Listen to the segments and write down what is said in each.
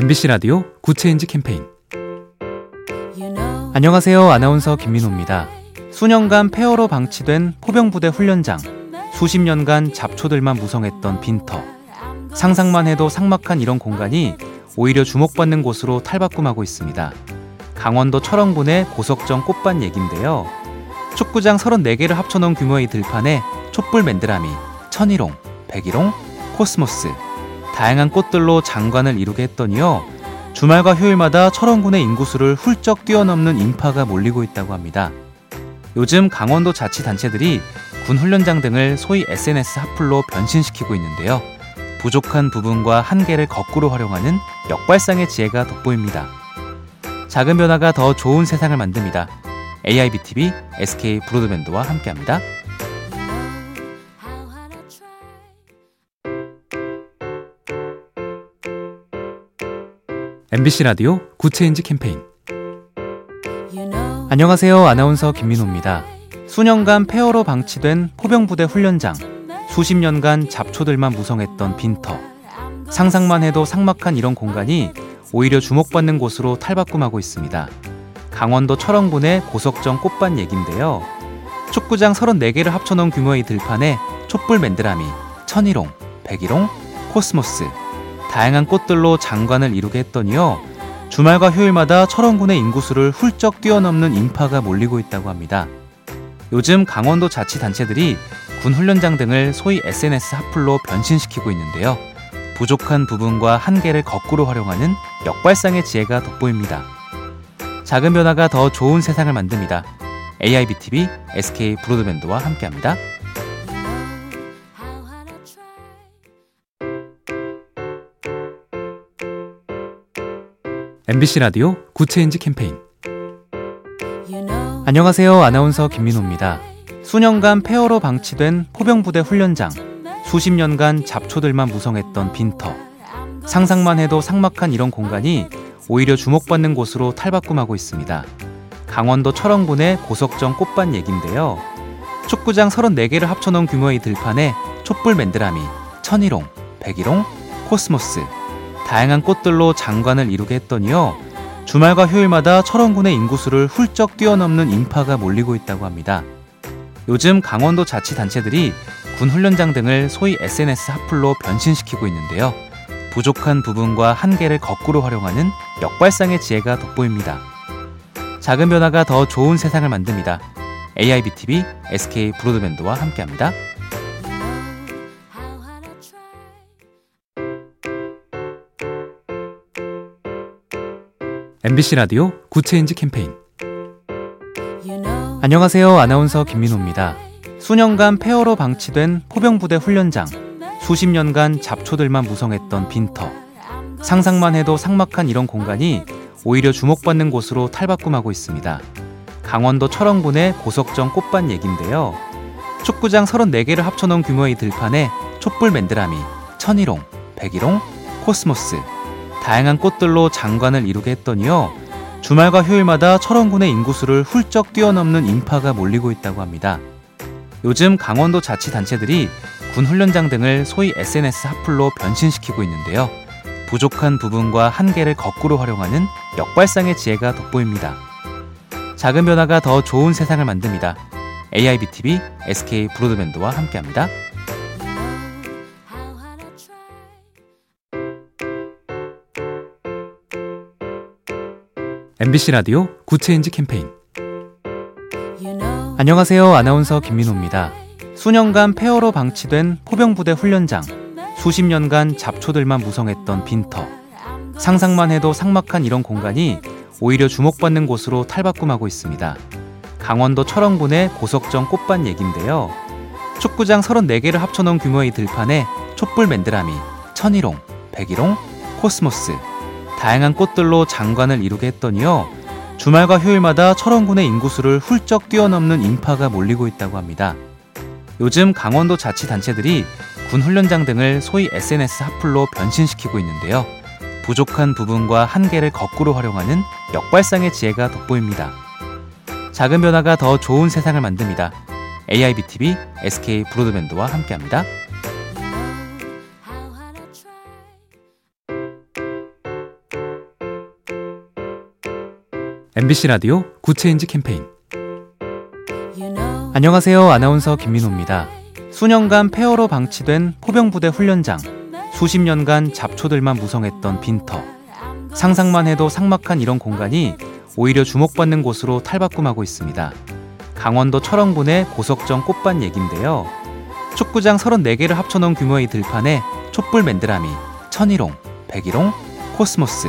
MBC 라디오 Good Change 캠페인 안녕하세요. 아나운서 김민호입니다. 수년간 폐허로 방치된 포병부대 훈련장, 수십 년간 잡초들만 무성했던 빈터. 상상만 해도 삭막한 이런 공간이 오히려 주목받는 곳으로 탈바꿈하고 있습니다. 강원도 철원군의 고석정 꽃밭 얘긴데요. 축구장 34개를 합쳐놓은 규모의 들판에 촛불 맨드라미, 천일홍, 백일홍, 코스모스, 다양한 꽃들로 장관을 이루게 했더니요. 주말과 휴일마다 철원군의 인구수를 훌쩍 뛰어넘는 인파가 몰리고 있다고 합니다. 요즘 강원도 자치단체들이 군 훈련장 등을 소위 SNS 핫플로 변신시키고 있는데요. 부족한 부분과 한계를 거꾸로 활용하는 역발상의 지혜가 돋보입니다. 작은 변화가 더 좋은 세상을 만듭니다. AI B tv, SK 브로드밴드와 함께합니다. MBC 라디오 Good Change 캠페인 안녕하세요. 아나운서 김민호입니다. 수년간 폐허로 방치된 포병부대 훈련장, 수십 년간 잡초들만 무성했던 빈터. 상상만 해도 삭막한 이런 공간이 오히려 주목받는 곳으로 탈바꿈하고 있습니다. 강원도 철원군의 고석정 꽃밭 얘긴데요. 축구장 34개를 합쳐놓은 규모의 들판에 촛불 맨드라미, 천일홍, 백일홍, 코스모스, 다양한 꽃들로 장관을 이루게 했더니요. 주말과 휴일마다 철원군의 인구수를 훌쩍 뛰어넘는 인파가 몰리고 있다고 합니다. 요즘 강원도 자치단체들이 군 훈련장 등을 소위 SNS 핫플로 변신시키고 있는데요. 부족한 부분과 한계를 거꾸로 활용하는 역발상의 지혜가 돋보입니다. 작은 변화가 더 좋은 세상을 만듭니다. AI B tv, SK 브로드밴드와 함께합니다. MBC 라디오 Good Change 캠페인 안녕하세요. 아나운서 김민호입니다. 수년간 폐허로 방치된 포병부대 훈련장, 수십 년간 잡초들만 무성했던 빈터. 상상만 해도 삭막한 이런 공간이 오히려 주목받는 곳으로 탈바꿈하고 있습니다. 강원도 철원군의 고석정 꽃밭 얘긴데요. 축구장 34개를 합쳐놓은 규모의 들판에 촛불 맨드라미, 천일홍, 백일홍, 코스모스, 다양한 꽃들로 장관을 이루게 했더니요. 주말과 휴일마다 철원군의 인구수를 훌쩍 뛰어넘는 인파가 몰리고 있다고 합니다. 요즘 강원도 자치단체들이 군 훈련장 등을 소위 SNS 핫플로 변신시키고 있는데요. 부족한 부분과 한계를 거꾸로 활용하는 역발상의 지혜가 돋보입니다. 작은 변화가 더 좋은 세상을 만듭니다. AI B tv, SK 브로드밴드와 함께합니다. MBC 라디오 Good Change 캠페인 안녕하세요. 아나운서 김민호입니다. 수년간 폐허로 방치된 포병부대 훈련장, 수십 년간 잡초들만 무성했던 빈터. 상상만 해도 삭막한 이런 공간이 오히려 주목받는 곳으로 탈바꿈하고 있습니다. 강원도 철원군의 고석정 꽃밭 얘긴데요. 축구장 34개를 합쳐놓은 규모의 들판에 촛불 맨드라미, 천일홍, 백일홍, 코스모스, 다양한 꽃들로 장관을 이루게 했더니요. 주말과 휴일마다 철원군의 인구수를 훌쩍 뛰어넘는 인파가 몰리고 있다고 합니다. 요즘 강원도 자치단체들이 군 훈련장 등을 소위 SNS 핫플로 변신시키고 있는데요. 부족한 부분과 한계를 거꾸로 활용하는 역발상의 지혜가 돋보입니다. 작은 변화가 더 좋은 세상을 만듭니다. AIBTV, SK 브로드밴드와 함께합니다. MBC 라디오 Good Change 캠페인 안녕하세요. 아나운서 김민호입니다. 수년간 폐허로 방치된 포병부대 훈련장, 수십 년간 잡초들만 무성했던 빈터. 상상만 해도 삭막한 이런 공간이 오히려 주목받는 곳으로 탈바꿈하고 있습니다. 강원도 철원군의 고석정 꽃밭 얘긴데요. 축구장 34개를 합쳐놓은 규모의 들판에 촛불 맨드라미, 천일홍, 백일홍, 코스모스, 다양한 꽃들로 장관을 이루게 했더니요. 주말과 휴일마다 철원군의 인구수를 훌쩍 뛰어넘는 인파가 몰리고 있다고 합니다. 요즘 강원도 자치단체들이 군 훈련장 등을 소위 SNS 핫플로 변신시키고 있는데요. 부족한 부분과 한계를 거꾸로 활용하는 역발상의 지혜가 돋보입니다. 작은 변화가 더 좋은 세상을 만듭니다. AI B tv, SK 브로드밴드와 함께합니다. MBC 라디오 Good Change 캠페인 안녕하세요. 아나운서 김민호입니다. 수년간 폐허로 방치된 포병부대 훈련장, 수십 년간 잡초들만 무성했던 빈터. 상상만 해도 삭막한 이런 공간이 오히려 주목받는 곳으로 탈바꿈하고 있습니다. 강원도 철원군의 고석정 꽃밭 얘긴데요. 축구장 34개를 합쳐놓은 규모의 들판에 촛불 맨드라미, 천일홍, 백일홍, 코스모스,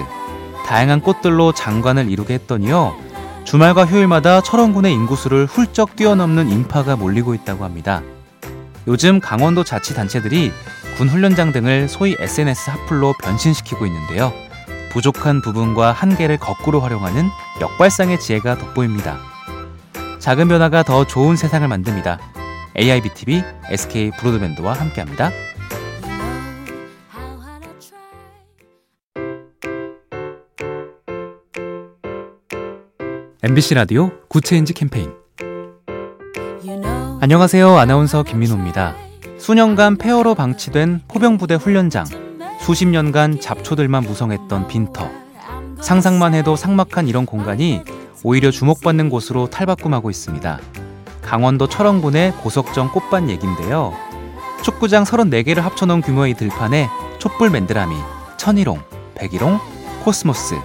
다양한 꽃들로 장관을 이루게 했더니요. 주말과 휴일마다 철원군의 인구수를 훌쩍 뛰어넘는 인파가 몰리고 있다고 합니다. 요즘 강원도 자치단체들이 군 훈련장 등을 소위 SNS 핫플로 변신시키고 있는데요. 부족한 부분과 한계를 거꾸로 활용하는 역발상의 지혜가 돋보입니다. 작은 변화가 더 좋은 세상을 만듭니다. AI B tv, SK 브로드밴드와 함께합니다. MBC 라디오 Good Change 캠페인 안녕하세요. 아나운서 김민호입니다. 수년간 폐허로 방치된 포병부대 훈련장, 수십 년간 잡초들만 무성했던 빈터. 상상만 해도 삭막한 이런 공간이 오히려 주목받는 곳으로 탈바꿈하고 있습니다. 강원도 철원군의 고석정 꽃밭 얘긴데요. 축구장 34개를 합쳐놓은 규모의 들판에 촛불 맨드라미, 천일홍, 백일홍, 코스모스,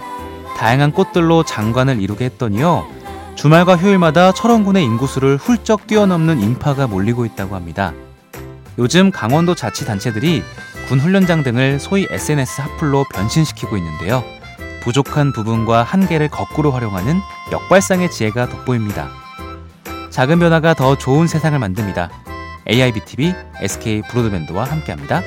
다양한 꽃들로 장관을 이루게 했더니요. 주말과 휴일마다 철원군의 인구수를 훌쩍 뛰어넘는 인파가 몰리고 있다고 합니다. 요즘 강원도 자치단체들이 군 훈련장 등을 소위 SNS 핫플로 변신시키고 있는데요. 부족한 부분과 한계를 거꾸로 활용하는 역발상의 지혜가 돋보입니다. 작은 변화가 더 좋은 세상을 만듭니다. AIBTV, SK 브로드밴드와 함께합니다.